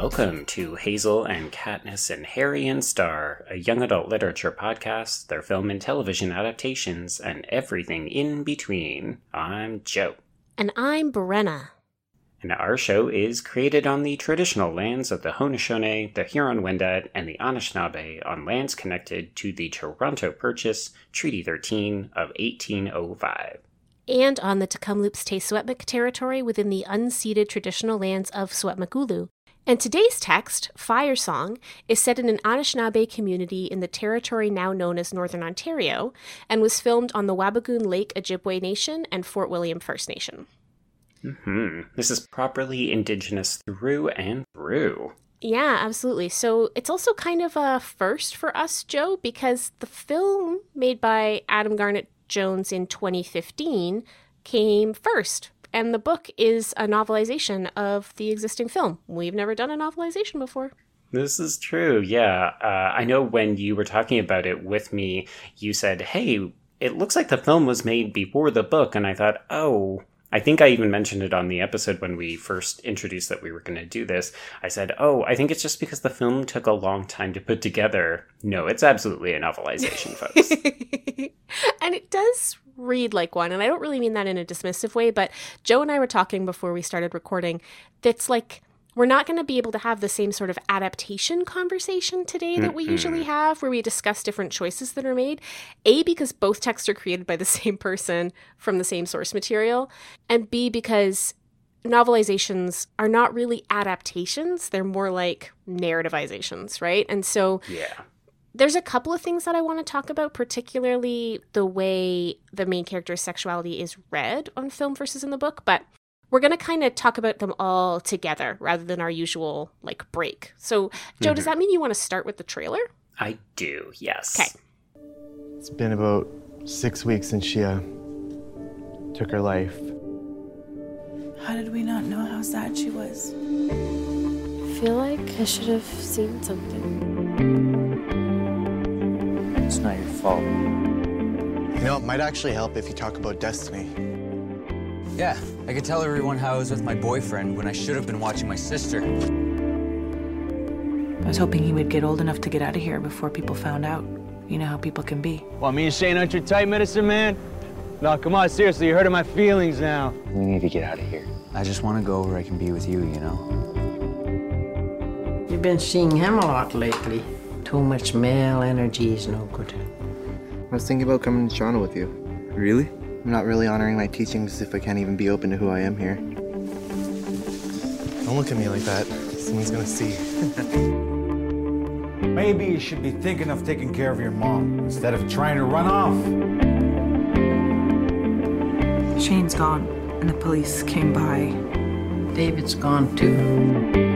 Welcome to Hazel and Katniss and Harry and Starr, a young adult literature podcast, their film and television adaptations, and everything in between. I'm Joe. And I'm Brenna. And our show is created on the traditional lands of the Haudenosaunee, the Huron-Wendat, and the Anishinaabe on lands connected to the Toronto Purchase, Treaty 13 of 1805 and on the Tk'emlúps te Secwépemc territory within the unceded traditional lands of Secwepemcúlecw. And today's text, Fire Song, is set in an Anishinaabe community in the territory now known as Northern Ontario and was filmed on the Wabigoon Lake Ojibwe Nation and Fort William First Nation. Mm-hmm. This is properly Indigenous through and through. Yeah, absolutely. So it's also kind of a first for us, Joe, because the film made by Adam Garnett Jones in 2015 came first. And the book is a novelization of the existing film. We've never done a novelization before. This is true. Yeah. Uh, I know when you were talking about it with me, you said, hey, it looks like the film was made before the book. And I thought, oh, I think I even mentioned it on the episode when we first introduced that we were going to do this. I said, "Oh, I think it's just because the film took a long time to put together." No, it's absolutely a novelization, folks. and it does read like one, and I don't really mean that in a dismissive way, but Joe and I were talking before we started recording. That's like we're not going to be able to have the same sort of adaptation conversation today that we usually have, where we discuss different choices that are made. A, because both texts are created by the same person from the same source material, and B, because novelizations are not really adaptations, they're more like narrativizations, right? And so yeah. There's a couple of things that I want to talk about, particularly the way the main character's sexuality is read on film versus in the book, but we're going to kind of talk about them all together rather than our usual like break. So, Joe, mm-hmm. does that mean you want to start with the trailer? I do, yes. Okay. It's been about six weeks since she uh, took her life. How did we not know how sad she was? I feel like I should have seen something. It's not your fault. You know, it might actually help if you talk about destiny. Yeah, I could tell everyone how I was with my boyfriend when I should have been watching my sister. I was hoping he would get old enough to get out of here before people found out. You know how people can be. Well, me and Shane aren't your type medicine man? No, come on, seriously, you're hurting my feelings now. We need to get out of here. I just want to go where I can be with you, you know? You've been seeing him a lot lately. Too much male energy is no good. I was thinking about coming to Toronto with you. Really? I'm not really honoring my teachings if I can't even be open to who I am here. Don't look at me like that. Someone's gonna see. Maybe you should be thinking of taking care of your mom instead of trying to run off. Shane's gone, and the police came by. David's gone too.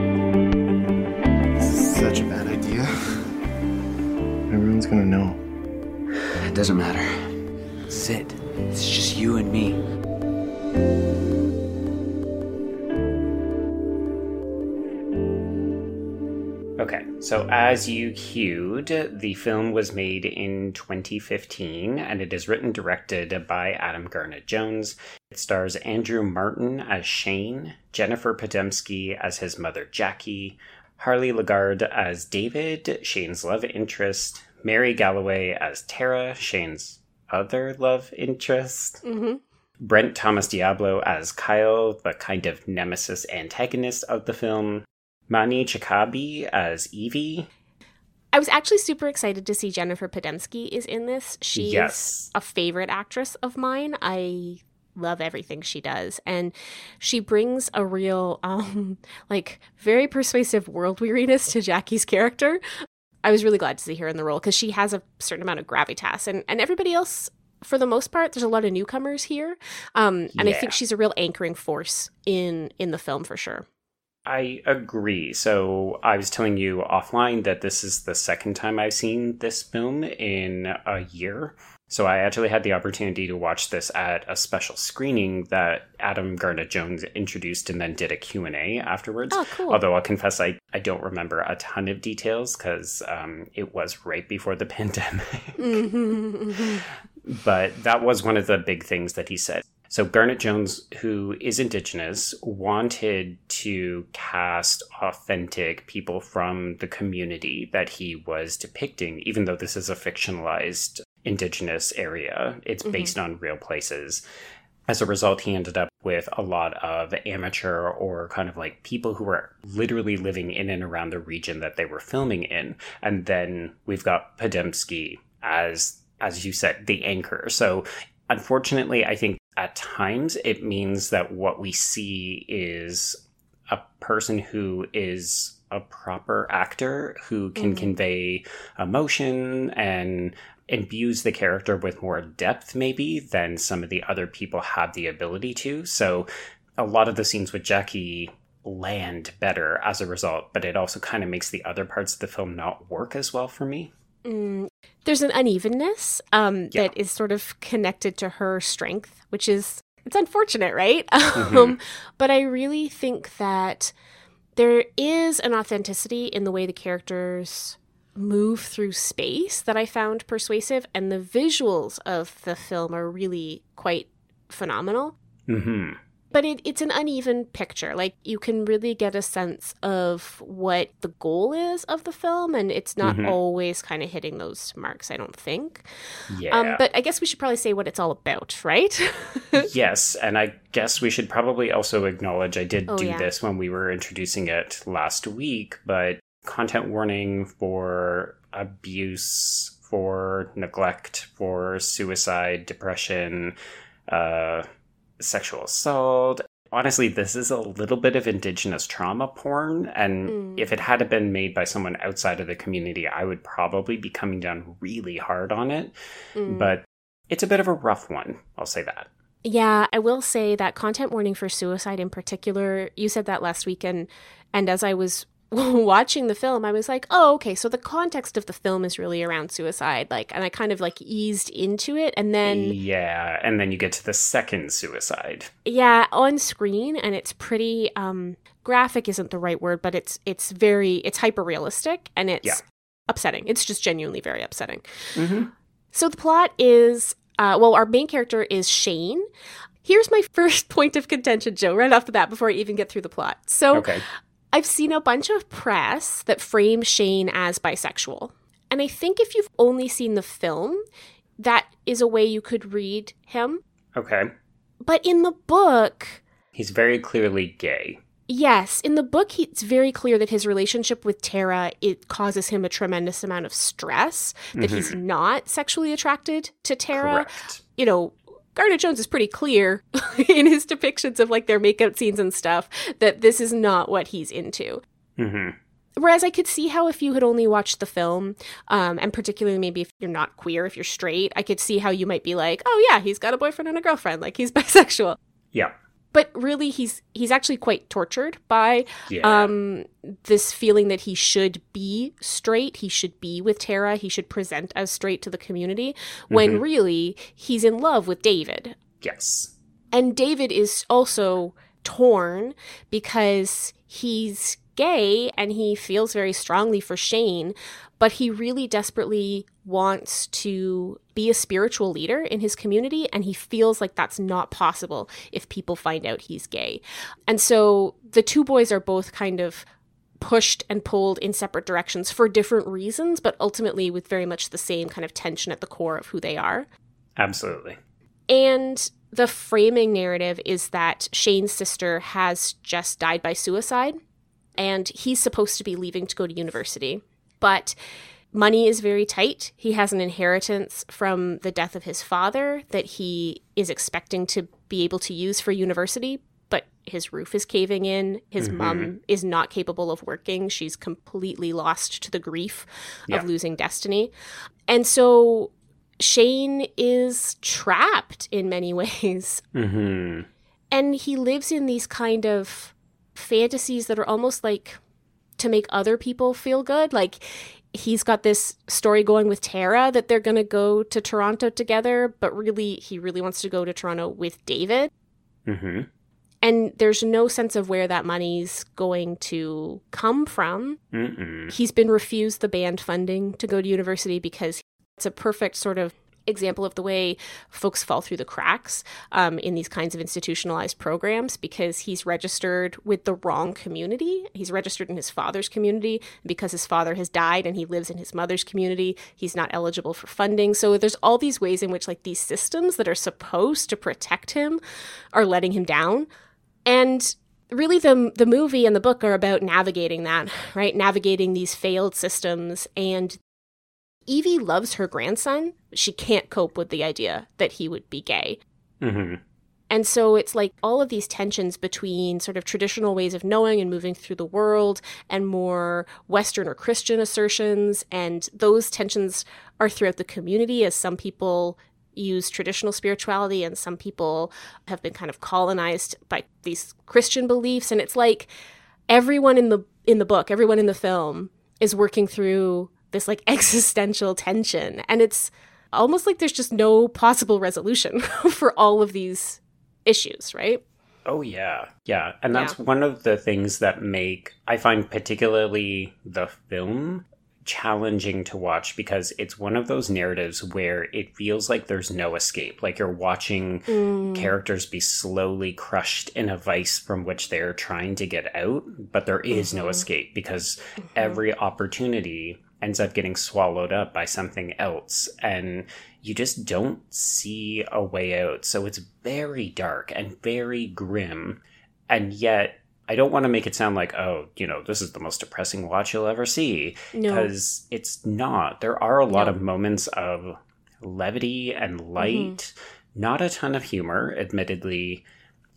Everyone's gonna know. It doesn't matter. Sit. It's just you and me. Okay, so as you cued, the film was made in 2015 and it is written directed by Adam Garnett Jones. It stars Andrew Martin as Shane, Jennifer Podemski as his mother Jackie, Harley Lagarde as David, Shane's love interest, Mary Galloway as Tara, Shane's other love interest. Mm-hmm. Brendt Thomas Diabo as Kyle, the kind of nemesis antagonist of the film. Mani Chikabi as Evie. I was actually super excited to see Jennifer Podemski is in this. She's yes. a favorite actress of mine. I love everything she does and she brings a real um like very persuasive world weariness to Jackie's character I was really glad to see her in the role because she has a certain amount of gravitas, and and everybody else, for the most part, there's a lot of newcomers here, um, and yeah. I think she's a real anchoring force in in the film for sure. I agree. So I was telling you offline that this is the second time I've seen this film in a year. So I actually had the opportunity to watch this at a special screening that Adam Garnett Jones introduced and then did a Q&A afterwards. Oh, cool. Although I'll confess I, I don't remember a ton of details because um, it was right before the pandemic. Mm-hmm, mm-hmm. But that was one of the big things that he said. So Garnett Jones, who is Indigenous, wanted to cast authentic people from the community that he was depicting, even though this is a fictionalized Indigenous area. It's Mhm. based on real places. As a result, he ended up with a lot of amateur or kind of like people who were literally living in and around the region that they were filming in. And then we've got Podemski as, as you said, the anchor. So unfortunately, I think at times it means that what we see is a person who is a proper actor who can Mhm. convey emotion and imbues the character with more depth maybe than some of the other people have the ability to so a lot of the scenes with jackie land better as a result but it also kind of makes the other parts of the film not work as well for me Mm, there's an unevenness um, Yeah. that is sort of connected to her strength, which is it's unfortunate, right? Mhm. Um, but I really think that there is an authenticity in the way the characters move through space that I found persuasive, and the visuals of the film are really quite phenomenal. hmm But it, it's an uneven picture. Like you can really get a sense of what the goal is of the film, and it's not Mhm. always kind of hitting those marks. I don't think. yeah Um, but I guess we should probably say what it's all about, right? yes, and I guess we should probably also acknowledge I did Oh, do yeah. this when we were introducing it last week, but content warning for abuse, for neglect, for suicide, depression, uh, sexual assault. Honestly, this is a little bit of indigenous trauma porn, and Mm. if it had been made by someone outside of the community, I would probably be coming down really hard on it. Mm. But it's a bit of a rough one, I'll say that. Yeah, I will say that content warning for suicide in particular, you said that last week and and as I was watching the film, I was like, "Oh, okay, so the context of the film is really around suicide." Like and I kind of like eased into it and then yeah, and then you get to the second suicide. yeah, on screen and it's pretty um graphic isn't the right word, but it's it's very it's hyper realistic and it's Yeah. upsetting. It's just genuinely very upsetting. Mm-hmm. So the plot is uh, well, our main character is Shane. Here's my first point of contention, Joe, right off the bat before I even get through the plot. So Okay. I've seen a bunch of press that frame Shane as bisexual. And I think if you've only seen the film, that is a way you could read him. Okay. But in the book, He's very clearly gay. Yes, in the book, he, it's very clear that his relationship with Tara it causes him a tremendous amount of stress. That he's mm-hmm. not sexually attracted to Tara. Correct. You know, Garnett Jones is pretty clear in his depictions of like their makeout scenes and stuff that this is not what he's into. hmm Whereas I could see how if you had only watched the film, um, and particularly maybe if you're not queer, if you're straight, I could see how you might be like, oh yeah, he's got a boyfriend and a girlfriend, like he's bisexual. Yeah. But really, he's he's actually quite tortured by Yeah. um this feeling that he should be straight he should be with tara he should present as straight to the community when Mhm. really he's in love with david yes. and david is also torn because he's gay and he feels very strongly for shane but he really desperately wants to be a spiritual leader in his community and he feels like that's not possible if people find out he's gay and so the two boys are both kind of pushed and pulled in separate directions for different reasons, but ultimately with very much the same kind of tension at the core of who they are. Absolutely. And the framing narrative is that Shane's sister has just died by suicide, and he's supposed to be leaving to go to university. But money is very tight. He has an inheritance from the death of his father that he is expecting to be able to use for university, but his roof is caving in. His Mhm. mom is not capable of working. She's completely lost to the grief Yeah. of losing destiny. And so Shane is trapped in many ways. hmm And he lives in these kind of fantasies that are almost like to make other people feel good. Like he's got this story going with Tara that they're going to go to Toronto together, but really, he really wants to go to Toronto with David. hmm And there's no sense of where that money's going to come from. Mm-mm. He's been refused the band funding to go to university because it's a perfect sort of example of the way folks fall through the cracks um, in these kinds of institutionalized programs because he's registered with the wrong community. He's registered in his father's community. Because his father has died and he lives in his mother's community, he's not eligible for funding. So there's all these ways in which, like, these systems that are supposed to protect him are letting him down. And really the the movie and the book are about navigating that, right? Navigating these failed systems and Evie loves her grandson. She can't cope with the idea that he would be gay. Mm-hmm. And so it's like all of these tensions between sort of traditional ways of knowing and moving through the world and more Western or Christian assertions. And those tensions are throughout the community as some people use traditional spirituality and some people have been kind of colonized by these Christian beliefs. And it's like everyone in the in the book, everyone in the film is working through this like existential tension. And it's almost like there's just no possible resolution for all of these issues, right? Oh yeah. Yeah. And that's yeah. one of the things that make I find particularly the film challenging to watch because it's one of those narratives where it feels like there's no escape. Like you're watching mm. characters be slowly crushed in a vice from which they're trying to get out, but there is mm-hmm. no escape because mm-hmm. every opportunity ends up getting swallowed up by something else and you just don't see a way out so it's very dark and very grim and yet i don't want to make it sound like oh you know this is the most depressing watch you'll ever see because no. it's not there are a lot no. of moments of levity and light mm-hmm. not a ton of humor admittedly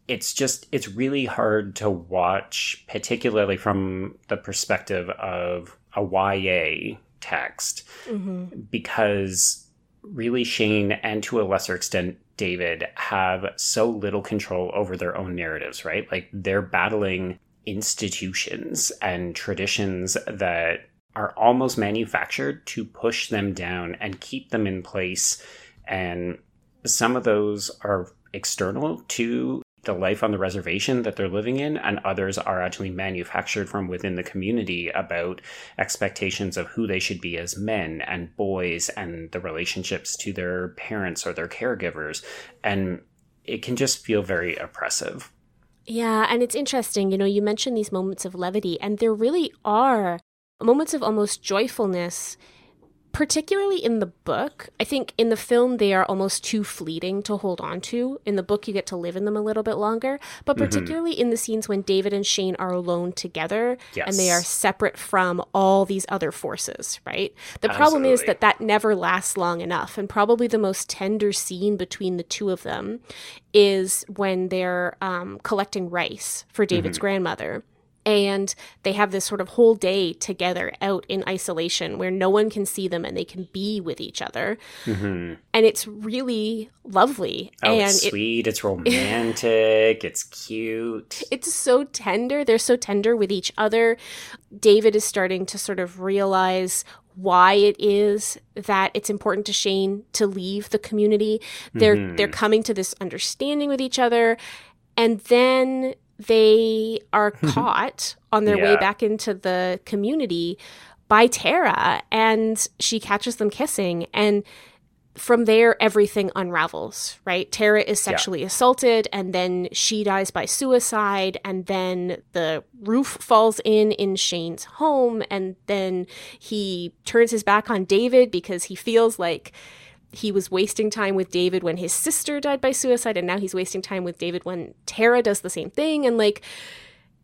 it's just it's really hard to watch particularly from the perspective of a YA text mm-hmm. because really Shane and to a lesser extent David have so little control over their own narratives, right? Like they're battling institutions and traditions that are almost manufactured to push them down and keep them in place. And some of those are external to the life on the reservation that they're living in, and others are actually manufactured from within the community about expectations of who they should be as men and boys and the relationships to their parents or their caregivers. And it can just feel very oppressive. Yeah, and it's interesting, you know, you mentioned these moments of levity, and there really are moments of almost joyfulness particularly in the book. I think in the film they are almost too fleeting to hold on to. In the book you get to live in them a little bit longer, but mm-hmm. particularly mm-hmm. in the scenes when David and Shane are alone together yes. and they are separate from all these other forces, right? The problem is that that never lasts long enough and probably the most tender scene between the two of them is when they're um, collecting rice for David's mm-hmm. grandmother and they have this sort of whole day together out in isolation where no one can see them and they can be with each other. Mm-hmm. and it's really lovely. Oh, and it's sweet. It, it's romantic. It's cute. It's so tender. They're so tender with each other. David is starting to sort of realize why it is that it's important to Shane to leave the community. They're mm-hmm. they're coming to this understanding with each other. And then they are caught on their yeah. way back into the community by Tara and she catches them kissing and from there everything unravels right tara is sexually yeah. assaulted and then she dies by suicide and then the roof falls in in shane's home and then he turns his back on david because he feels like he was wasting time with David when his sister died by suicide, and now he's wasting time with David when Tara does the same thing. And like,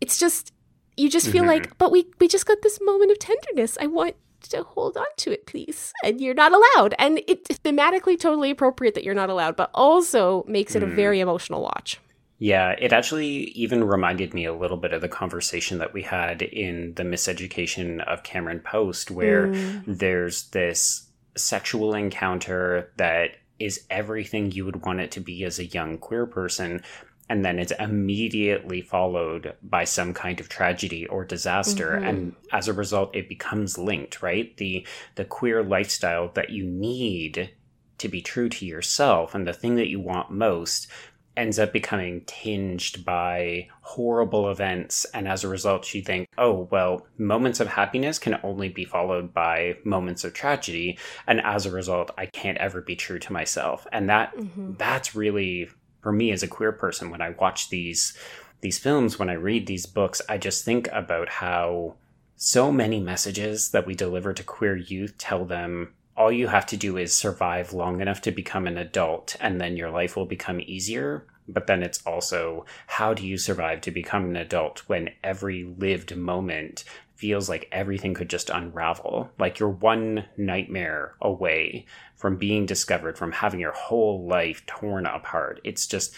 it's just you just feel mm-hmm. like, but we we just got this moment of tenderness. I want to hold on to it, please. And you're not allowed. And it's thematically totally appropriate that you're not allowed, but also makes it mm. a very emotional watch. Yeah, it actually even reminded me a little bit of the conversation that we had in the miseducation of Cameron Post, where mm. there's this sexual encounter that is everything you would want it to be as a young queer person and then it's immediately followed by some kind of tragedy or disaster mm-hmm. and as a result it becomes linked right the the queer lifestyle that you need to be true to yourself and the thing that you want most ends up becoming tinged by horrible events. And as a result, you think, oh, well, moments of happiness can only be followed by moments of tragedy. And as a result, I can't ever be true to myself. And that Mhm. that's really for me as a queer person when I watch these these films, when I read these books, I just think about how so many messages that we deliver to queer youth tell them all you have to do is survive long enough to become an adult and then your life will become easier. But then it's also how do you survive to become an adult when every lived moment feels like everything could just unravel? Like you're one nightmare away from being discovered, from having your whole life torn apart. It's just,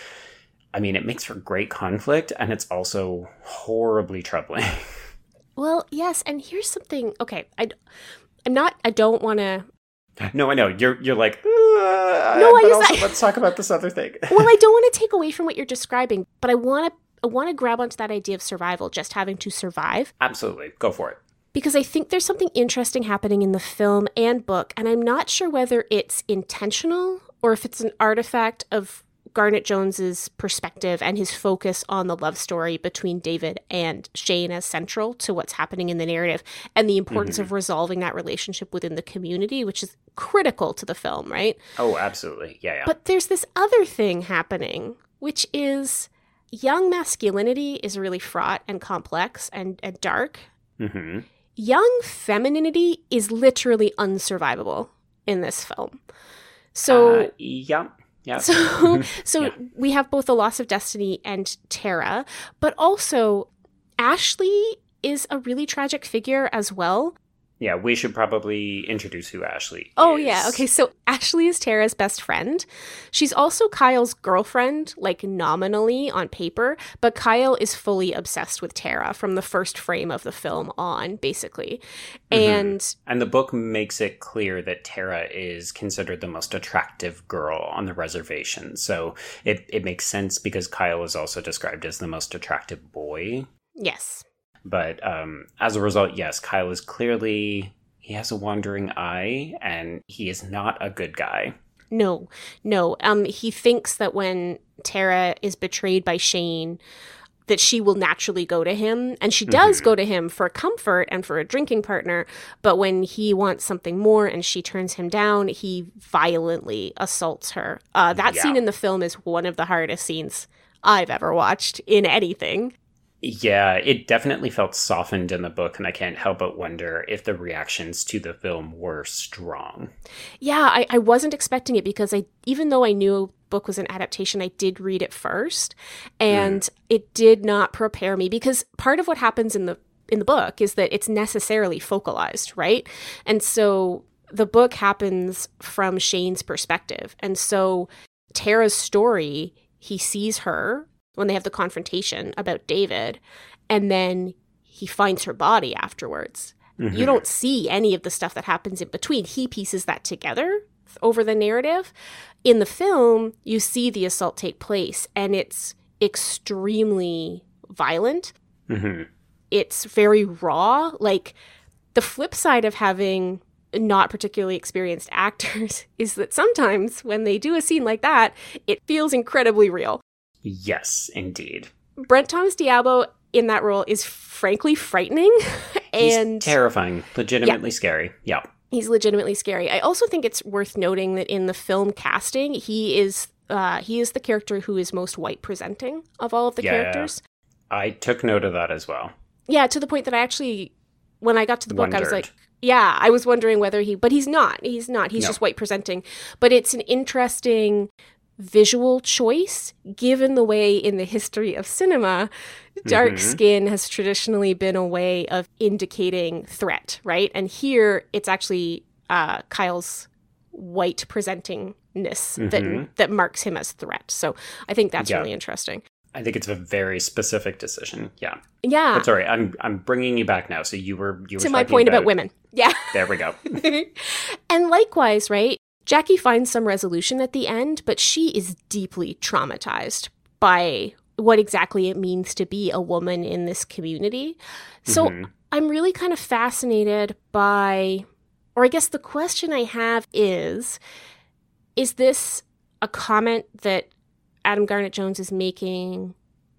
I mean, it makes for great conflict and it's also horribly troubling. Well, yes, and here's something. Okay, I, I'm not. I don't want to. No, I know. You're you're like, "Uh, No, I just- also let's talk about this other thing. Well, I don't want to take away from what you're describing, but I want to. I want to grab onto that idea of survival, just having to survive, Absolutely. Go for it. because I think there's something interesting happening in the film and book, and I'm not sure whether it's intentional or if it's an artifact of Garnett Jones's perspective and his focus on the love story between David and Shane as central to what's happening in the narrative and the importance of resolving that relationship within the community, which is critical to the film, right? Oh, absolutely. Yeah, yeah. But there's this other thing happening, which is young masculinity is really fraught and complex and, and dark. hmm Young femininity is literally unsurvivable in this film. So Uh, yeah. Yeah. so so Yeah. we have both the loss of destiny and Tara, but also Ashley is a really tragic figure as well. Yeah, we should probably introduce who Ashley Oh is. yeah, okay. So Ashley is Tara's best friend. She's also Kyle's girlfriend, like nominally on paper, but Kyle is fully obsessed with Tara from the first frame of the film on, basically. Mhm. And And the book makes it clear that Tara is considered the most attractive girl on the reservation. So it, it makes sense because Kyle is also described as the most attractive boy. yes. But um, as a result, yes, Kyle is clearly. He has a wandering eye, and he is not a good guy. No, no. Um, he thinks that when Tara is betrayed by Shane, that she will naturally go to him, and she does Mhm. go to him for comfort and for a drinking partner. But when he wants something more and she turns him down, he violently assaults her. Uh, that Yeah. scene in the film is one of the hardest scenes I've ever watched in anything. Yeah, it definitely felt softened in the book, and I can't help but wonder if the reactions to the film were strong. Yeah, I, I wasn't expecting it because I even though I knew a book was an adaptation, I did read it first. And mm. it did not prepare me because part of what happens in the in the book is that it's necessarily focalized, right? And so the book happens from Shane's perspective. And so Tara's story, he sees her when they have the confrontation about David, and then he finds her body afterwards Mhm. you don't see any of the stuff that happens in between. He pieces that together over the narrative. In the film, you see the assault take place, and it's extremely violent. Mhm. It's very raw. Like the flip side of having not particularly experienced actors is that sometimes when they do a scene like that, it feels incredibly real. Yes, indeed. Brendt Thomas Diabo in that role is frankly frightening and He's terrifying, legitimately scary. Yeah. he's legitimately scary. I also think it's worth noting that in the film casting, he is uh, he is the character who is most white presenting of all of the Yeah. characters. I took note of that as well. Yeah, to the point that I actually, when I got to the book, I was like, yeah, I was wondering whether he, but he's not. He's not. He's No. just white presenting. But it's an interesting visual choice given the way in the history of cinema dark Mhm. skin has traditionally been a way of indicating threat right and here it's actually uh, kyle's white presentingness Mhm. that that marks him as threat so i think that's Yeah. really interesting I think it's a very specific decision. Yeah. yeah But sorry, I'm I'm bringing you back now. So you were you were to my point about women yeah There we go. and likewise, right? Jackie finds some resolution at the end, but she is deeply traumatized by what exactly it means to be a woman in this community. So Mhm. I'm really kind of fascinated by, or I guess the question I have is is this a comment that Adam Garnett Jones is making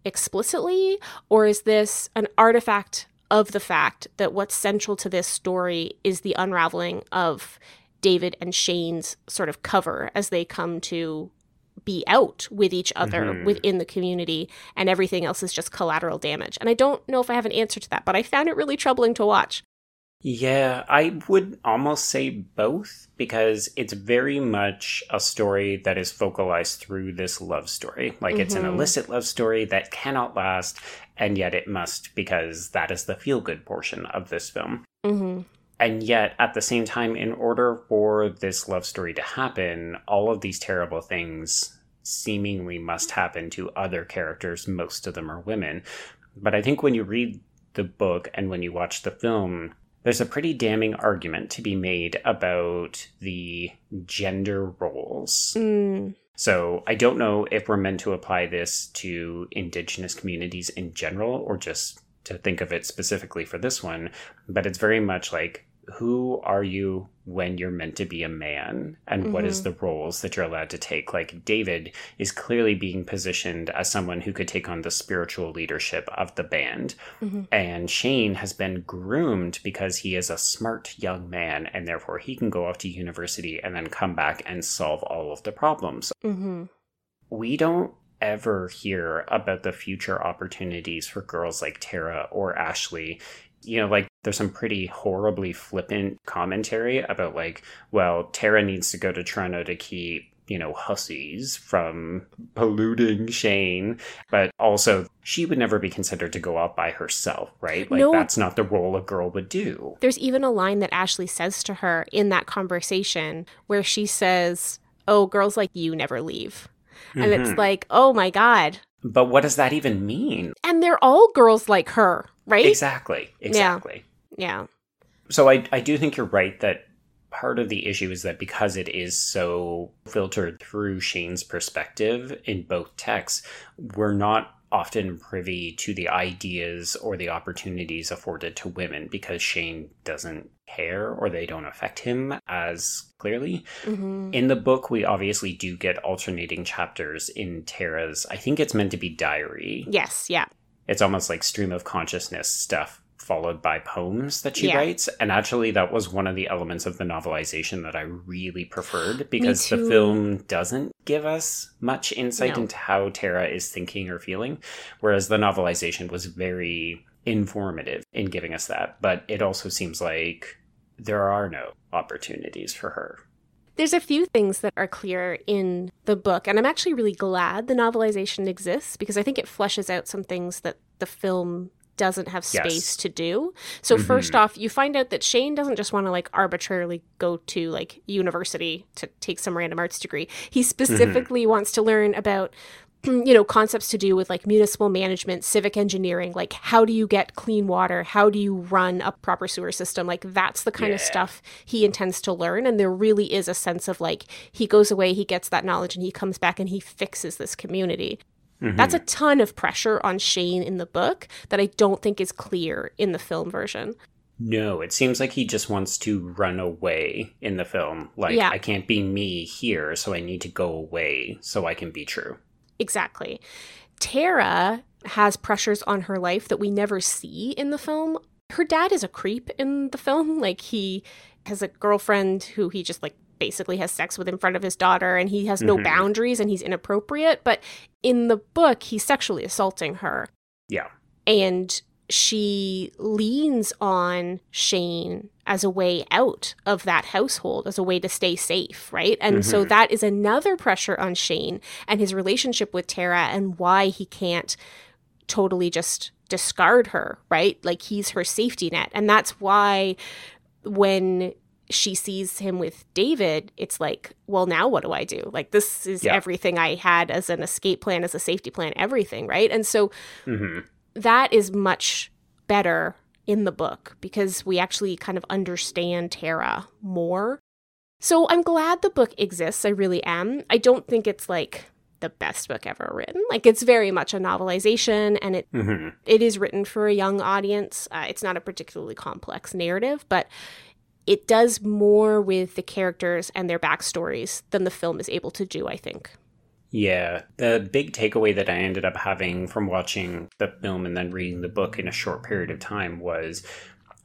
explicitly, or is this an artifact of the fact that what's central to this story is the unraveling of David and Shane's sort of cover as they come to be out with each other Mhm. within the community, and everything else is just collateral damage. And I don't know if I have an answer to that, but I found it really troubling to watch. Yeah, I would almost say both because it's very much a story that is focalized through this love story. Like it's an Mhm. illicit love story that cannot last, and yet it must because that is the feel good portion of this film. Mm-hmm. And yet, at the same time, in order for this love story to happen, all of these terrible things seemingly must happen to other characters. Most of them are women. But I think when you read the book and when you watch the film, there's a pretty damning argument to be made about the gender roles. Mm. So I don't know if we're meant to apply this to indigenous communities in general or just to think of it specifically for this one, but it's very much like who are you when you're meant to be a man and what is Mhm. the roles that you're allowed to take like david is clearly being positioned as someone who could take on the spiritual leadership of the band Mhm. and shane has been groomed because he is a smart young man and therefore he can go off to university and then come back and solve all of the problems Mm-hmm. we don't ever hear about the future opportunities for girls like Tara or Ashley. You know, like there's some pretty horribly flippant commentary about like, well, Tara needs to go to Toronto to keep, you know, hussies from polluting Shane, but also she would never be considered to go out by herself, right? Like No. that's not the role a girl would do. There's even a line that Ashley says to her in that conversation where she says, Oh, girls like you never leave. And it's Mhm. like, oh my God. But what does that even mean? And they're all girls like her, right? Exactly. Exactly. Yeah. So I, I do think you're right that part of the issue is that because it is so filtered through Shane's perspective in both texts, we're not often privy to the ideas or the opportunities afforded to women because Shane doesn't care or they don't affect him as clearly. hmm In the book, we obviously do get alternating chapters in Tara's, I think it's meant to be diary. Yes. Yeah. It's almost like stream of consciousness stuff followed by poems that she Yeah. writes. And actually, that was one of the elements of the novelization that I really preferred because the film doesn't give us much insight No. into how Tara is thinking or feeling, whereas the novelization was very informative in giving us that. But it also seems like there are no opportunities for her. There's a few things that are clear in the book, and I'm actually really glad the novelization exists because I think it fleshes out some things that the film doesn't have Yes. space to do. So first Mhm. off, you find out that Shane doesn't just want to like arbitrarily go to like university to take some random arts degree. He specifically wants to learn about you know concepts to do with like municipal management civic engineering like how do you get clean water how do you run a proper sewer system like that's the kind of stuff he intends to learn and there really is a sense of like he goes away he gets that knowledge and he comes back and he fixes this community that's a mm-hmm. ton of pressure on shane in the book that i don't think is clear in the film version No, it seems like he just wants to run away in the film. Like, Yeah. I can't be me here, so I need to go away so I can be true. Exactly. Tara has pressures on her life that we never see in the film. Her dad is a creep in the film. Like he has a girlfriend who he just like basically has sex with in front of his daughter and he has no Mhm. boundaries and he's inappropriate, but in the book he's sexually assaulting her Yeah. and she leans on Shane as a way out of that household, as a way to stay safe, right? And so Mhm. that is another pressure on Shane and his relationship with Tara and why he can't totally just discard her, right? Like he's her safety net. And that's why when she sees him with David, it's like, well, now what do I do? Like, this is Yeah. everything I had as an escape plan, as a safety plan, everything, right? And so hmm that is much better in the book because we actually kind of understand Tara more. So I'm glad the book exists. I really am. I don't think it's like the best book ever written. Like it's very much a novelization and it hmm it is written for a young audience. Uh, it's not a particularly complex narrative, but it does more with the characters and their backstories than the film is able to do, I think. Yeah. The big takeaway that I ended up having from watching the film and then reading the book in a short period of time was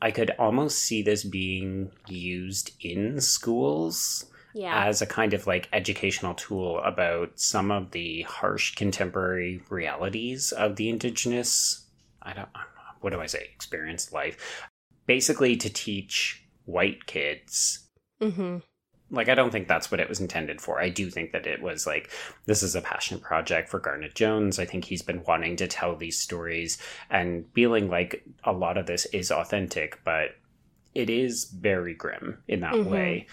I could almost see this being used in schools Yeah. as a kind of like educational tool about some of the harsh contemporary realities of the indigenous I don't what do I say experienced life basically to teach white kids mm-hmm. like I don't think that's what it was intended for. I do think that it was like this is a passion project for Garnett Jones. I think he's been wanting to tell these stories and feeling like a lot of this is authentic, but it is very grim in that Mhm. way.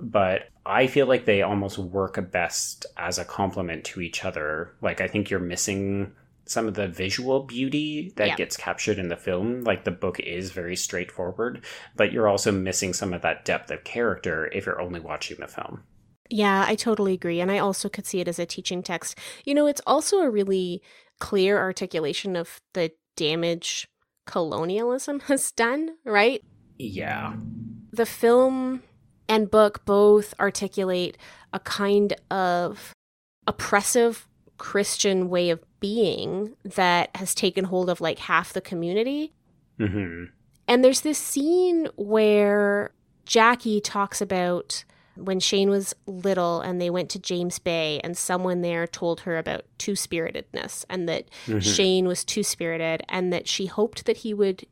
But I feel like they almost work best as a complement to each other. Like I think you're missing some of the visual beauty that Yeah. gets captured in the film. Like the book is very straightforward, but you're also missing some of that depth of character if you're only watching the film. Yeah, I totally agree. And I also could see it as a teaching text. You know, it's also a really clear articulation of the damage colonialism has done, right? Yeah. The film and book both articulate a kind of oppressive Christian way of being that has taken hold of like half the community. hmm And there's this scene where Jackie talks about when Shane was little and they went to James Bay and someone there told her about two spiritedness and that Mhm. Shane was two spirited and that she hoped that he would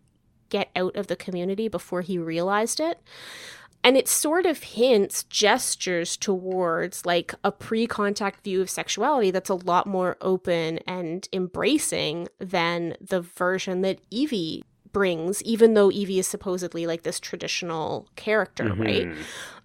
get out of the community before he realized it. And it sort of hints, gestures towards like a pre contact view of sexuality that's a lot more open and embracing than the version that Evie brings, even though Evie is supposedly like this traditional character, right? Mhm.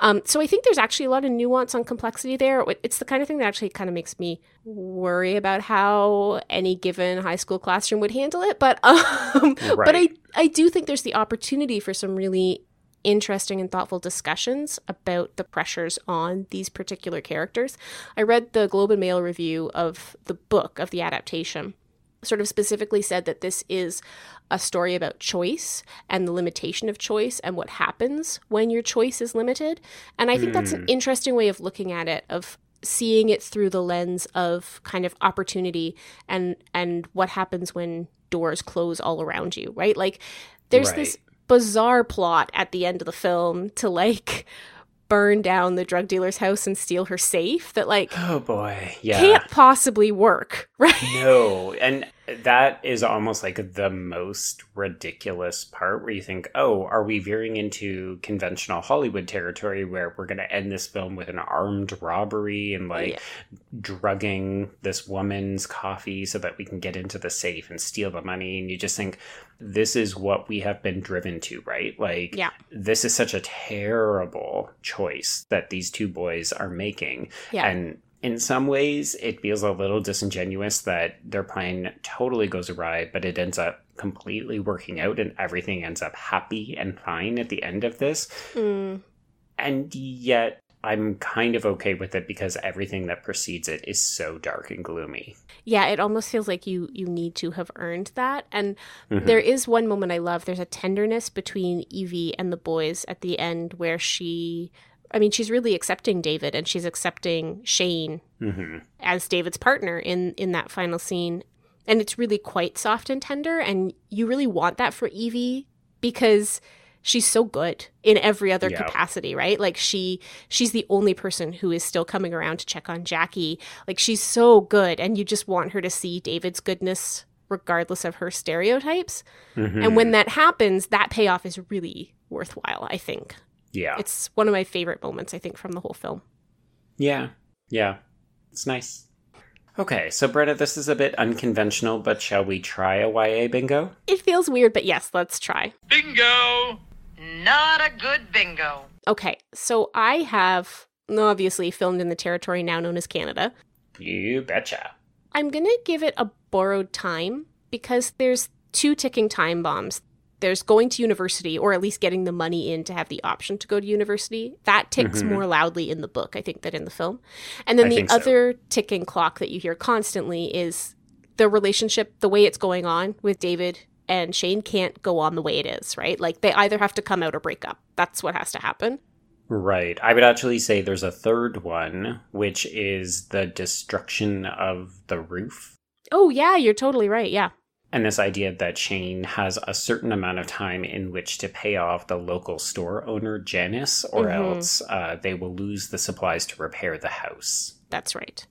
Um, so I think there's actually a lot of nuance on complexity there. It's the kind of thing that actually kind of makes me worry about how any given high school classroom would handle it. But um, but I I do think there's the opportunity for some really interesting and thoughtful discussions about the pressures on these particular characters. I read the Globe and Mail review of the book of the adaptation sort of specifically said that this is a story about choice and the limitation of choice and what happens when your choice is limited. And I think that's an hmm. interesting way of looking at it of seeing it through the lens of kind of opportunity and and what happens when doors close all around you, right? Like there's this Right. Bizarre plot at the end of the film to like burn down the drug dealer's house and steal her safe that like Oh boy. Yeah. can't possibly work, right? No, and that is almost like the most ridiculous part where you think, oh, are we veering into conventional Hollywood territory where we're going to end this film with an armed robbery and like Yeah. drugging this woman's coffee so that we can get into the safe and steal the money? And you just think, this is what we have been driven to, right? Like, Yeah. this is such a terrible choice that these two boys are making. Yeah. And in some ways, it feels a little disingenuous that their plan totally goes awry, but it ends up completely working out and everything ends up happy and fine at the end of this. Mm. And yet, I'm kind of okay with it because everything that precedes it is so dark and gloomy. Yeah, it almost feels like you you need to have earned that. And Mhm. there is one moment I love. There's a tenderness between Evie and the boys at the end where she I mean, she's really accepting David and she's accepting Shane hmm as David's partner in in that final scene. And it's really quite soft and tender and you really want that for Evie because she's so good in every other Yeah. capacity, right? Like she she's the only person who is still coming around to check on Jackie. Like she's so good and you just want her to see David's goodness regardless of her stereotypes. Mm-hmm. And when that happens, that payoff is really worthwhile, I think. Yeah, It's one of my favorite moments, I think, from the whole film. yeah, yeah, it's nice. Okay, so Brenna, this is a bit unconventional, but shall we try a YA bingo? It feels weird, but yes, let's try. Bingo! Not a good bingo. Okay, so I have obviously filmed in the territory now known as Canada. You betcha. I'm gonna give it a borrowed time because there's two ticking time bombs. There's going to university, or at least getting the money in to have the option to go to university. That ticks Mhm. more loudly in the book, I think, than in the film. And then I the think so. other ticking clock that you hear constantly is the relationship, the way it's going on with David and Shane can't go on the way it is, right? Like they either have to come out or break up. That's what has to happen. Right. I would actually say there's a third one, which is the destruction of the roof. Oh, yeah, you're totally right. Yeah. And this idea that Shane has a certain amount of time in which to pay off the local store owner, Janice, or Mhm. else uh, they will lose the supplies to repair the house. That's right.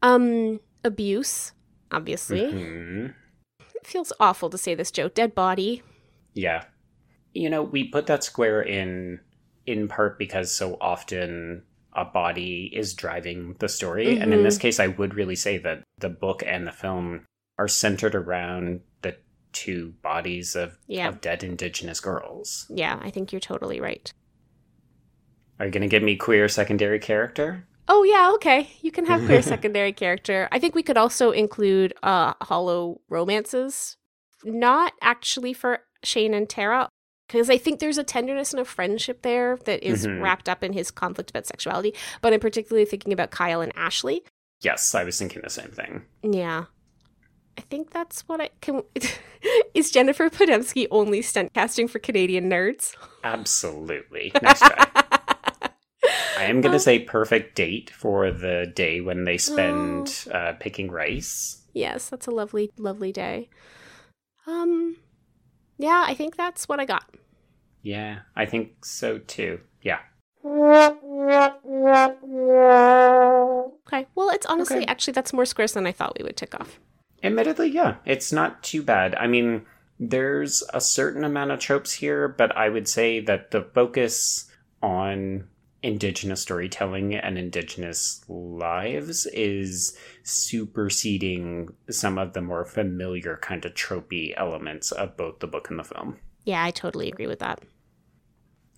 Um, abuse, obviously. Mhm. It feels awful to say this, Joe. Dead body. Yeah. You know, we put that square in in part because so often a body is driving the story. And in Mhm. this case, I would really say that the book and the film are centered around the two bodies of, Yeah. of dead Indigenous girls. Yeah, I think you're totally right. Are you going to give me queer secondary character? Oh yeah, okay. You can have queer secondary character. I think we could also include uh hollow romances. Not actually for Shane and Tara, because I think there's a tenderness and a friendship there that is Mhm. wrapped up in his conflict about sexuality. But I'm particularly thinking about Kyle and Ashley. Yes, I was thinking the same thing. Yeah. I think that's what I can. is Jennifer Podemski only stunt casting for Canadian nerds? Absolutely. Nice try. I am going to say perfect date for the day when they spend uh, picking rice. Yes, that's a lovely, lovely day. Um, yeah, I think that's what I got. Yeah, I think so too. Yeah. Okay, well, it's honestly Okay. actually that's more squares than I thought we would tick off. Admittedly, yeah, it's not too bad. I mean, there's a certain amount of tropes here, but I would say that the focus on indigenous storytelling and indigenous lives is superseding some of the more familiar kind of tropey elements of both the book and the film. Yeah, I totally agree with that.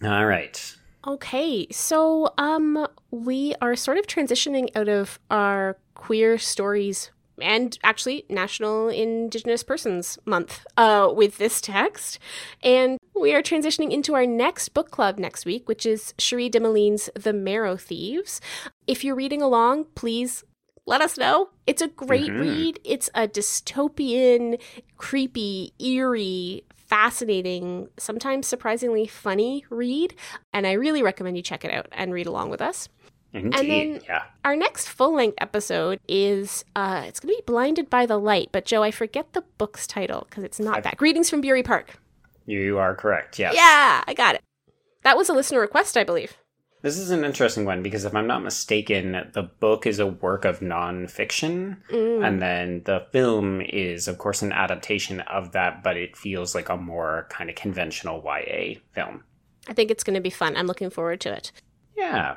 All right. Okay, so um we are sort of transitioning out of our queer stories and actually National Indigenous Persons Month uh with this text. And we are transitioning into our next book club next week, which is Cherie Dimaline's The Marrow Thieves. If you're reading along, please let us know. It's a great Mhm. read. It's a dystopian, creepy, eerie, fascinating, sometimes surprisingly funny read. And I really recommend you check it out and read along with us. Indeed. then- yeah. Our next full length episode is uh it's gonna be Blinded by the Light, but Joe, I forget the book's title because it's not I've- that. Greetings from Bury Park. You are correct. Yes. Yeah, I got it. That was a listener request, I believe. This is an interesting one because if I'm not mistaken, the book is a work of nonfiction, Mm. and then the film is, of course, an adaptation of that, but it feels like a more kind of conventional YA film. I think it's gonna be fun. I'm looking forward to it. Yeah.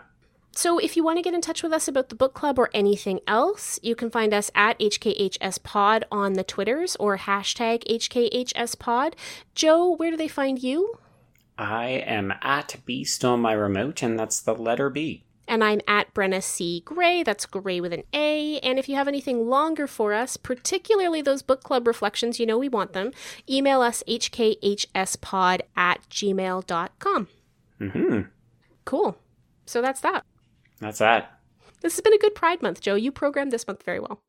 So, if you want to get in touch with us about the book club or anything else, you can find us at HKHSPod on the Twitters or hashtag HKHSPod. Joe, where do they find you? I am at Beast on my remote, and that's the letter B. And I'm at Brenna C. Gray. That's Gray with an A. And if you have anything longer for us, particularly those book club reflections, you know we want them, email us hkhspod at gmail.com. hmm Cool. So that's that. That's that. This has been a good Pride Month, Joe. You programmed this month very well.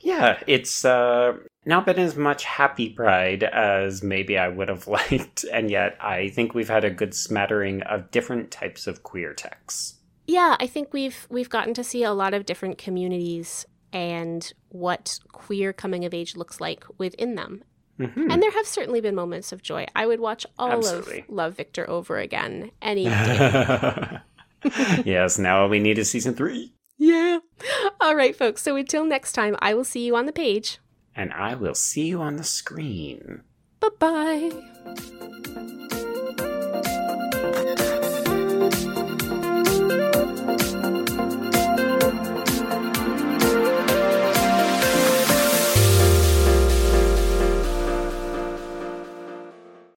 Yeah, it's uh, not been as much happy pride as maybe I would have liked, and yet I think we've had a good smattering of different types of queer texts. Yeah, I think we've we've gotten to see a lot of different communities and what queer coming of age looks like within them. Mhm. And there have certainly been moments of joy. I would watch all Absolutely. of Love Victor over again any day. yes, now all we need is season three. yeah. All right, folks. So until next time, I will see you on the page. And I will see you on the screen. Bye bye.